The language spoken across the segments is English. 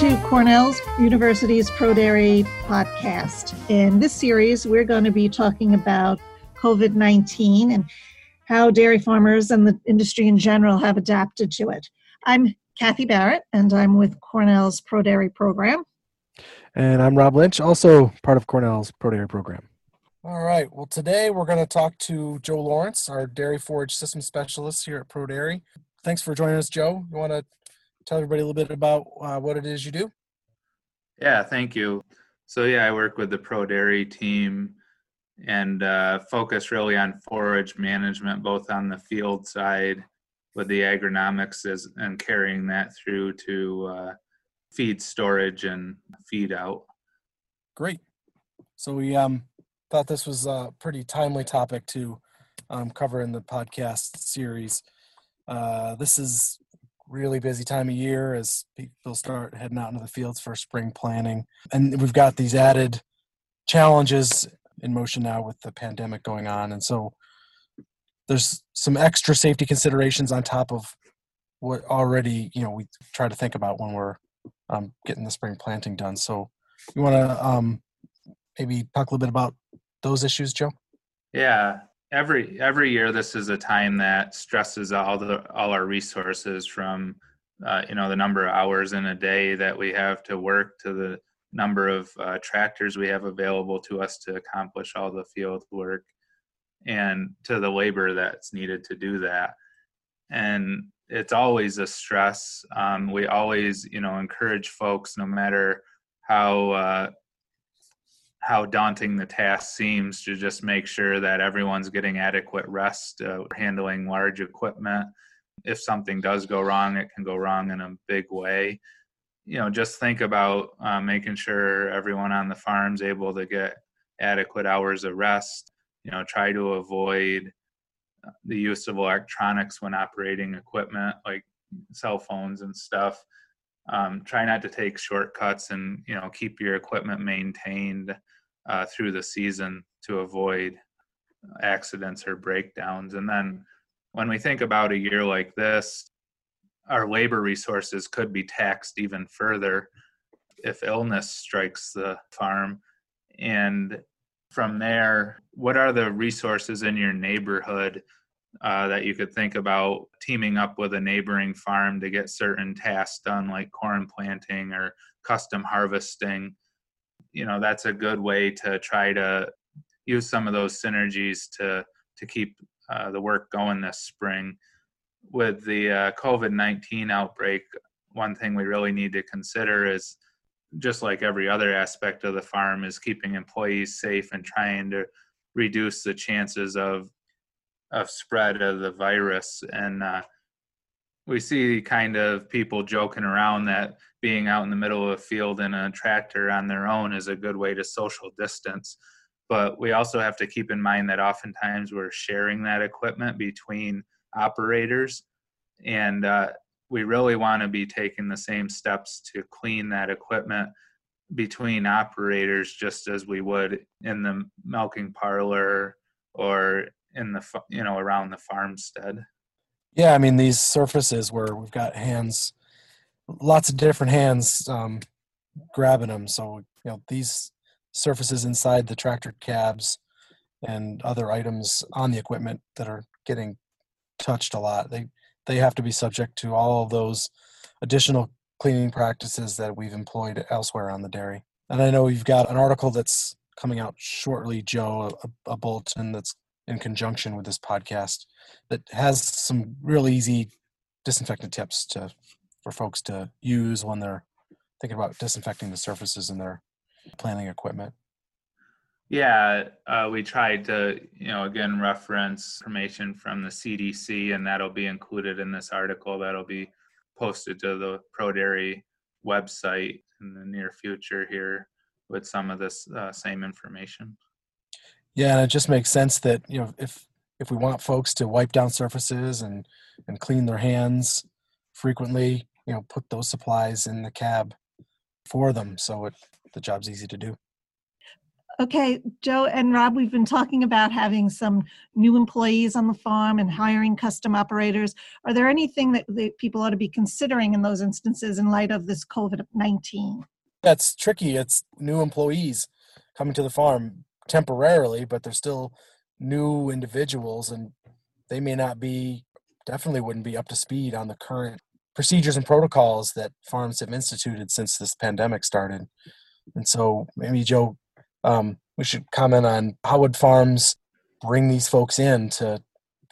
to Cornell University's ProDairy podcast. In this series, we're going to be talking about COVID 19 and how dairy farmers and the industry in general have adapted to it. I'm Kathy Barrett, and I'm with Cornell's ProDairy program. And I'm Rob Lynch, also part of Cornell's ProDairy program. All right. Well, today we're going to talk to Joe Lawrence, our dairy forage system specialist here at ProDairy. Thanks for joining us, Joe. You want to tell everybody a little bit about uh, what it is you do? Yeah, thank you. So yeah, I work with the Pro Dairy team and uh, focus really on forage management, both on the field side with the agronomics is, and carrying that through to uh, feed storage and feed out. Great. So we um, thought this was a pretty timely topic to um, cover in the podcast series. Uh, this is really busy time of year as people start heading out into the fields for spring planting, and we've got these added challenges in motion now with the pandemic going on, and so there's some extra safety considerations on top of what already you know we try to think about when we're um, getting the spring planting done. So you want to um, maybe talk a little bit about those issues, Joe? Yeah, every every year this is a time that stresses all the all our resources from uh, you know the number of hours in a day that we have to work to the number of uh, tractors we have available to us to accomplish all the field work and to the labor that's needed to do that. And it's always a stress. Um, we always you know encourage folks no matter how uh, how daunting the task seems to just make sure that everyone's getting adequate rest, uh, handling large equipment. If something does go wrong, it can go wrong in a big way. You know, just think about uh, making sure everyone on the farm's able to get adequate hours of rest. You know, try to avoid uh, the use of electronics when operating equipment like cell phones and stuff. Um, try not to take shortcuts and you know keep your equipment maintained uh, through the season to avoid accidents or breakdowns. And then when we think about a year like this, our labor resources could be taxed even further if illness strikes the farm. And from there, what are the resources in your neighborhood uh, that you could think about teaming up with a neighboring farm to get certain tasks done, like corn planting or custom harvesting? you know that's a good way to try to use some of those synergies to to keep uh, the work going this spring with the uh, covid-19 outbreak one thing we really need to consider is just like every other aspect of the farm is keeping employees safe and trying to reduce the chances of of spread of the virus and uh, we see kind of people joking around that being out in the middle of a field in a tractor on their own is a good way to social distance. But we also have to keep in mind that oftentimes we're sharing that equipment between operators, and uh, we really want to be taking the same steps to clean that equipment between operators, just as we would in the milking parlor or in the you know around the farmstead. Yeah, I mean these surfaces where we've got hands, lots of different hands um, grabbing them. So you know these surfaces inside the tractor cabs and other items on the equipment that are getting touched a lot. They they have to be subject to all those additional cleaning practices that we've employed elsewhere on the dairy. And I know you've got an article that's coming out shortly, Joe, a, a bulletin that's in conjunction with this podcast that has some really easy disinfectant tips to for folks to use when they're thinking about disinfecting the surfaces in their planning equipment. Yeah, uh, we tried to, you know, again reference information from the CDC, and that'll be included in this article. That'll be posted to the ProDairy website in the near future here with some of this uh, same information. Yeah, and it just makes sense that you know if if we want folks to wipe down surfaces and and clean their hands frequently, you know, put those supplies in the cab for them so it the job's easy to do. Okay, Joe and Rob, we've been talking about having some new employees on the farm and hiring custom operators. Are there anything that the people ought to be considering in those instances in light of this COVID 19? That's tricky. It's new employees coming to the farm temporarily, but they're still new individuals and they may not be, definitely wouldn't be up to speed on the current procedures and protocols that farms have instituted since this pandemic started. And so maybe Joe um, we should comment on how would farms bring these folks in to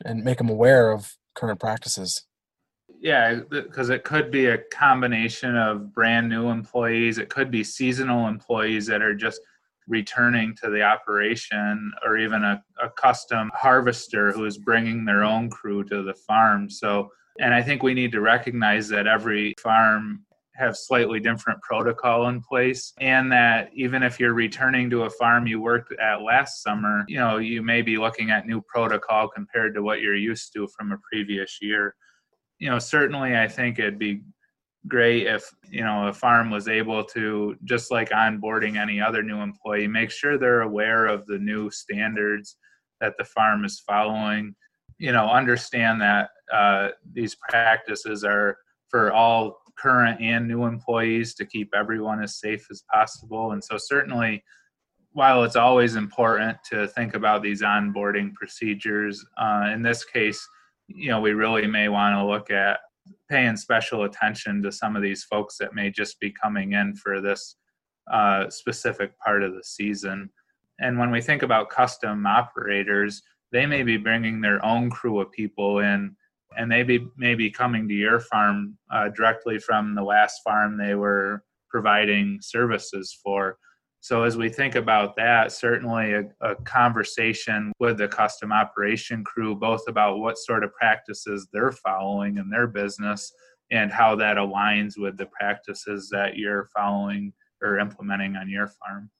and make them aware of current practices yeah because it could be a combination of brand new employees it could be seasonal employees that are just returning to the operation or even a, a custom harvester who is bringing their own crew to the farm. So and i think we need to recognize that every farm have slightly different protocol in place and that even if you're returning to a farm you worked at last summer you know you may be looking at new protocol compared to what you're used to from a previous year. You know certainly i think it'd be great if you know a farm was able to just like onboarding any other new employee make sure they're aware of the new standards that the farm is following you know understand that uh, these practices are for all current and new employees to keep everyone as safe as possible. And so, certainly, while it's always important to think about these onboarding procedures, uh, in this case, you know, we really may want to look at paying special attention to some of these folks that may just be coming in for this uh, specific part of the season. And when we think about custom operators, they may be bringing their own crew of people in and they be maybe coming to your farm uh, directly from the last farm they were providing services for. So as we think about that, certainly a, a, conversation with the custom operation crew, both about what sort of practices they're following in their business and how that aligns with the practices that you're following or implementing on your farm.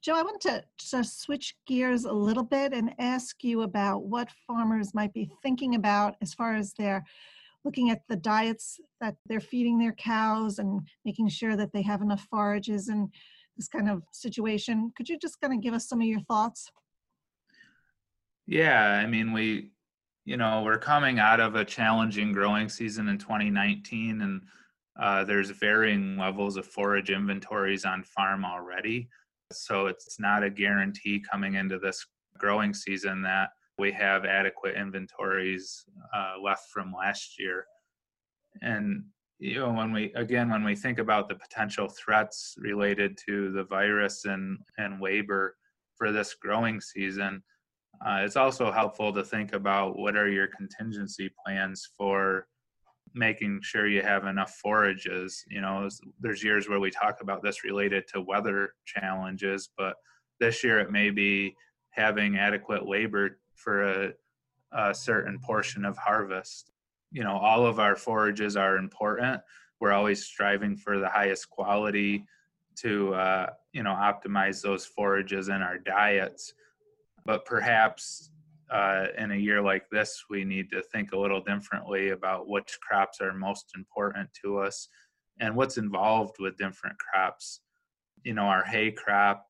Joe, I want to, to switch gears a little bit and ask you about what farmers might be thinking about as far as they're looking at the diets that they're feeding their cows and making sure that they have enough forages and this kind of situation. Could you just kind of give us some of your thoughts? Yeah, I mean, we, you know, we're coming out of a challenging growing season in 2019, and uh, there's varying levels of forage inventories on farm already. So it's not a guarantee coming into this growing season that we have adequate inventories uh, left from last year. And you know, when we again when we think about the potential threats related to the virus and and labor for this growing season, uh, it's also helpful to think about what are your contingency plans for making sure you have enough forages. You know, there's years where we talk about this related to weather challenges, but this year it may be having adequate labor for a, a certain portion of harvest. You know, all of our forages are important. We're always striving for the highest quality to, uh, you know, optimize those forages in our diets. But perhaps uh, in a year like this, we need to think a little differently about which crops are most important to us and what's involved with different crops. You know, our hay crop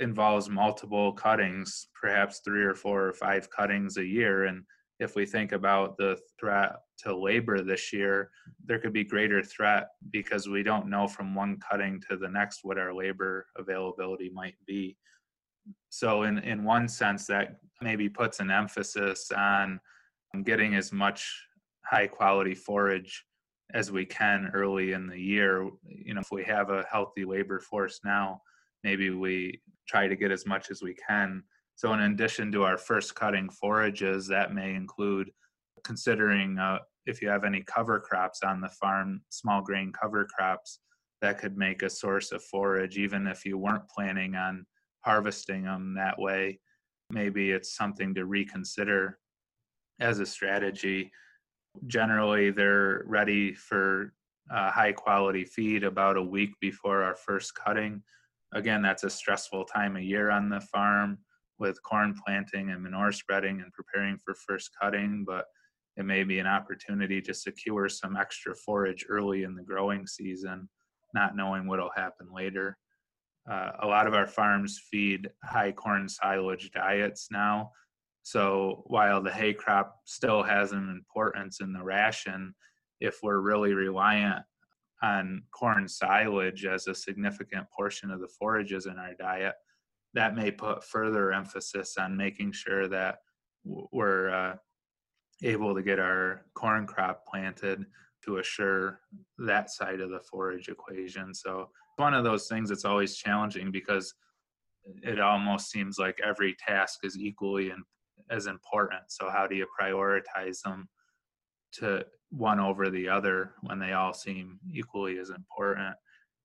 involves multiple cuttings, perhaps three or four or five cuttings a year. And if we think about the threat to labor this year, there could be greater threat because we don't know from one cutting to the next what our labor availability might be. So, in, in one sense, that maybe puts an emphasis on getting as much high quality forage as we can early in the year. You know, if we have a healthy labor force now, maybe we try to get as much as we can. So, in addition to our first cutting forages, that may include considering uh, if you have any cover crops on the farm, small grain cover crops, that could make a source of forage, even if you weren't planning on harvesting them that way maybe it's something to reconsider as a strategy. Generally, they're ready for uh, high quality feed about a week before our first cutting. Again, that's a stressful time of year on the farm with corn planting and manure spreading and preparing for first cutting, but it may be an opportunity to secure some extra forage early in the growing season, not knowing what'll happen later. uh, a lot of our farms feed high corn silage diets now. So while the hay crop still has an importance in the ration, if we're really reliant on corn silage as a significant portion of the forages in our diet, that may put further emphasis on making sure that we're uh, able to get our corn crop planted to assure that side of the forage equation. So one of those things that's always challenging because it almost seems like every task is equally in, as important. So how do you prioritize them to one over the other when they all seem equally as important?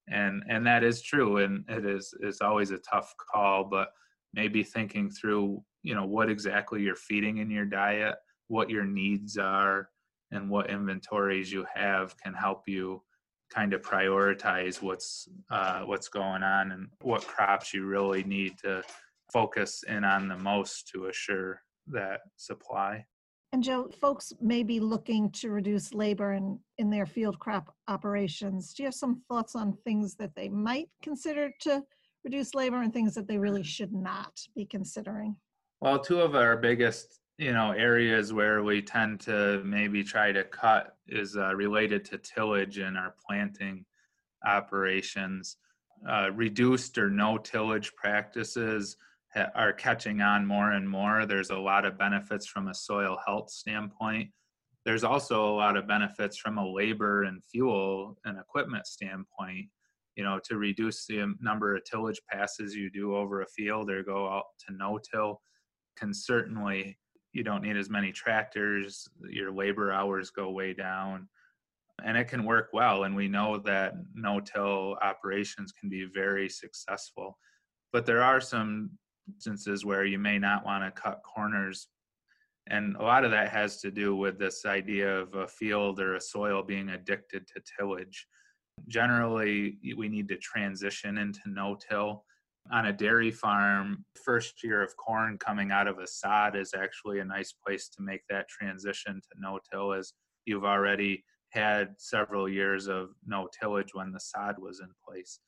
And and that is true, and it is is always a tough call, but maybe thinking through, you know, what exactly you're feeding in your diet, what your needs are, and what inventories you have can help you kind of prioritize what's uh, what's going on and what crops you really need to focus in on the most to assure that supply. And Joe, folks may be looking to reduce labor in, in their field crop operations. Do you have some thoughts on things that they might consider to reduce labor and things that they really should not be considering? Well, two of our biggest you know areas where we tend to maybe try to cut is uh, related to tillage in our planting operations uh, reduced or no tillage practices are catching on more and more. There's a lot of benefits from a soil health standpoint. There's also a lot of benefits from a labor and fuel and equipment standpoint. You know to reduce the number of tillage passes you do over a field or go out to no till can certainly you don't need as many tractors your labor hours go way down and it can work well and we know that no-till operations can be very successful. But there are some instances where you may not want to cut corners. And a lot of that has to do with this idea of a field or a soil being addicted to tillage. Generally we need to transition into no-till. On a dairy farm, first year of corn coming out of a sod is actually a nice place to make that transition to no-till as you've already had several years of no tillage when the sod was in place.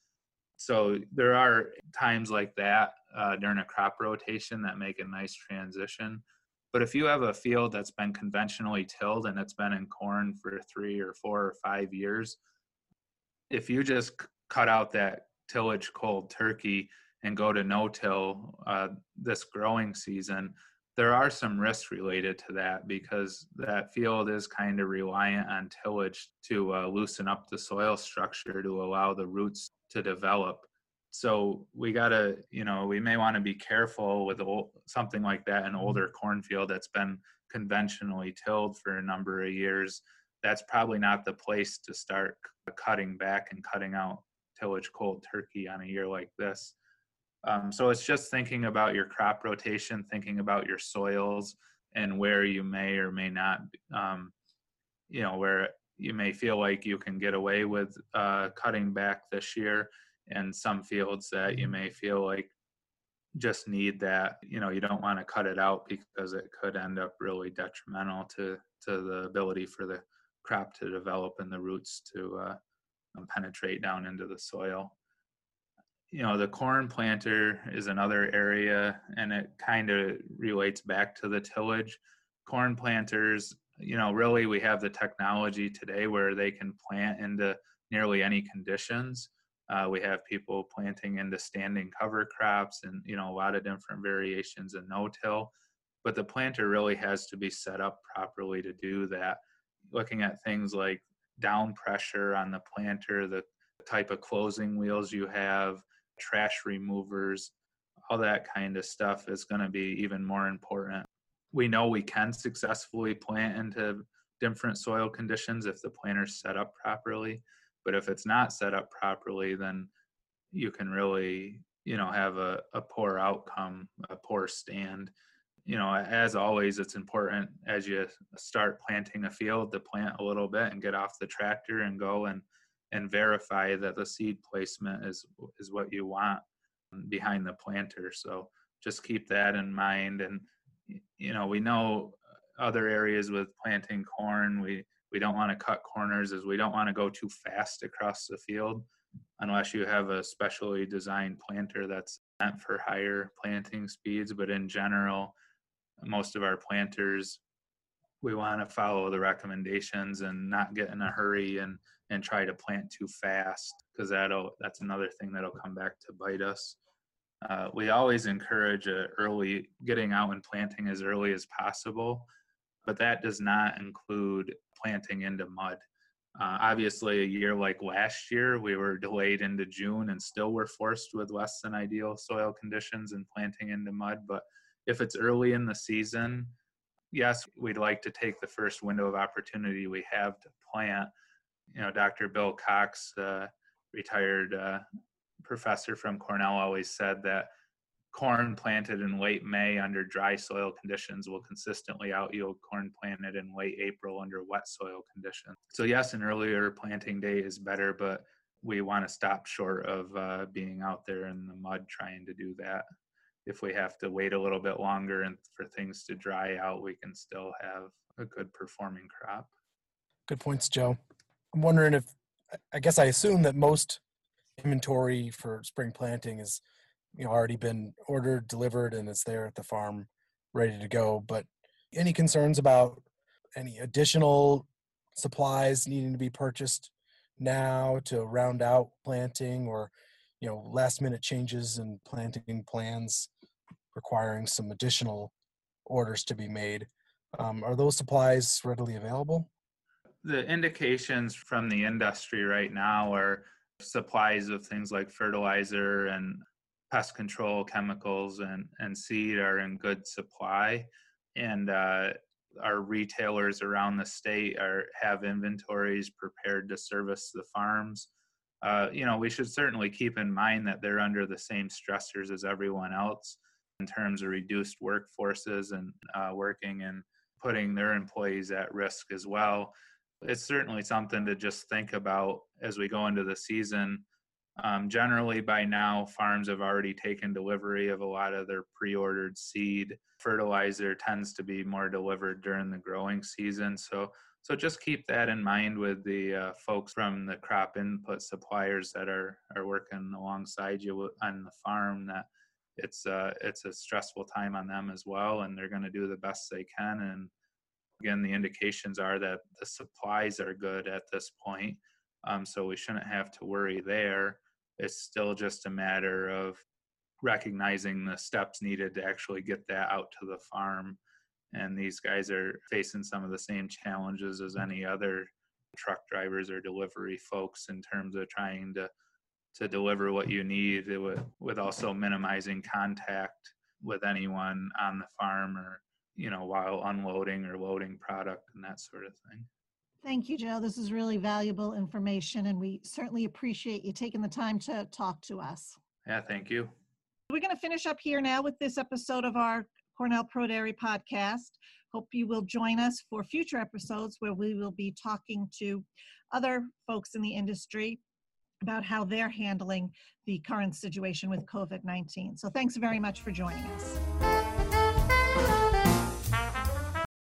So there are times like that uh, during a crop rotation that make a nice transition. But if you have a field that's been conventionally tilled and it's been in corn for three or four or five years, if you just cut out that tillage cold turkey and go to no-till uh, this growing season, there are some risks related to that because that field is kind of reliant on tillage to uh, loosen up the soil structure to allow the roots to develop. So we gotta, you know, we may want to be careful with old, something like that, an older cornfield that's been conventionally tilled for a number of years. That's probably not the place to start cutting back and cutting out tillage cold turkey on a year like this. Um, so it's just thinking about your crop rotation, thinking about your soils and where you may or may not, um, you know, where you may feel like you can get away with uh, cutting back this year, and some fields that you may feel like just need that. You know, you don't want to cut it out because it could end up really detrimental to to the ability for the crop to develop and the roots to uh, penetrate down into the soil you know the corn planter is another area and it kind of relates back to the tillage corn planters you know really we have the technology today where they can plant into nearly any conditions. Uh, we have people planting into standing cover crops and you know a lot of different variations in no-till. But the planter really has to be set up properly to do that. Looking at things like down pressure on the planter the type of closing wheels you have trash removers, all that kind of stuff is going to be even more important. We know we can successfully plant into different soil conditions if the planter's set up properly, but if it's not set up properly, then you can really, you know, have a, a poor outcome, a poor stand. You know, as always, it's important as you start planting a field to plant a little bit and get off the tractor and go and and verify that the seed placement is is what you want behind the planter. So just keep that in mind. And you know, we know other areas with planting corn, we we don't want to cut corners as we don't want to go too fast across the field. unless you have a specially designed planter that's meant for higher planting speeds. But in general, most of our planters, we want to follow the recommendations and not get in a hurry and, and try to plant too fast because that'll that's another thing that'll come back to bite us. Uh, we always encourage early getting out and planting as early as possible, but that does not include planting into mud. Uh, obviously, a year like last year, we were delayed into June and still were forced with less than ideal soil conditions and planting into mud. But if it's early in the season, yes, we'd like to take the first window of opportunity we have to plant. You know, Dr. Bill Cox, uh, retired uh, professor from Cornell, always said that corn planted in late May under dry soil conditions will consistently outyield corn planted in late April under wet soil conditions. So, yes, an earlier planting day is better, but we want to stop short of uh, being out there in the mud trying to do that. If we have to wait a little bit longer and for things to dry out, we can still have a good performing crop. Good points, Joe. I'm wondering if, I guess I assume that most inventory for spring planting is you know already been ordered delivered and it's there at the farm ready to go but any concerns about any additional supplies needing to be purchased now to round out planting or you know last minute changes in planting plans requiring some additional orders to be made? Um, are those supplies readily available? The indications from the industry right now are supplies of things like fertilizer and pest control chemicals and, and seed are in good supply. And uh, our retailers around the state are have inventories prepared to service the farms. Uh, you know, we should certainly keep in mind that they're under the same stressors as everyone else in terms of reduced workforces and uh, working and putting their employees at risk as well it's certainly something to just think about as we go into the season. Um, generally, by now, farms have already taken delivery of a lot of their pre ordered seed. Fertilizer tends to be more delivered during the growing season. So, so just keep that in mind with the uh, folks from the crop input suppliers that are, are working alongside you on the farm that it's, uh, it's a stressful time on them as well, and they're going to do the best they can. And Again, the indications are that the supplies are good at this point, um, so we shouldn't have to worry there. It's still just a matter of recognizing the steps needed to actually get that out to the farm. And these guys are facing some of the same challenges as any other truck drivers or delivery folks in terms of trying to to deliver what you need with, with also minimizing contact with anyone on the farm or you know, while unloading or loading product and that sort of thing. Thank you, Joe. This is really valuable information, and we certainly appreciate you taking the time to talk to us. Yeah, thank you. We're going to finish up here now with this episode of our Cornell Pro Dairy podcast. Hope you will join us for future episodes where we will be talking to other folks in the industry about how they're handling the current situation with COVID 19. So, thanks very much for joining us.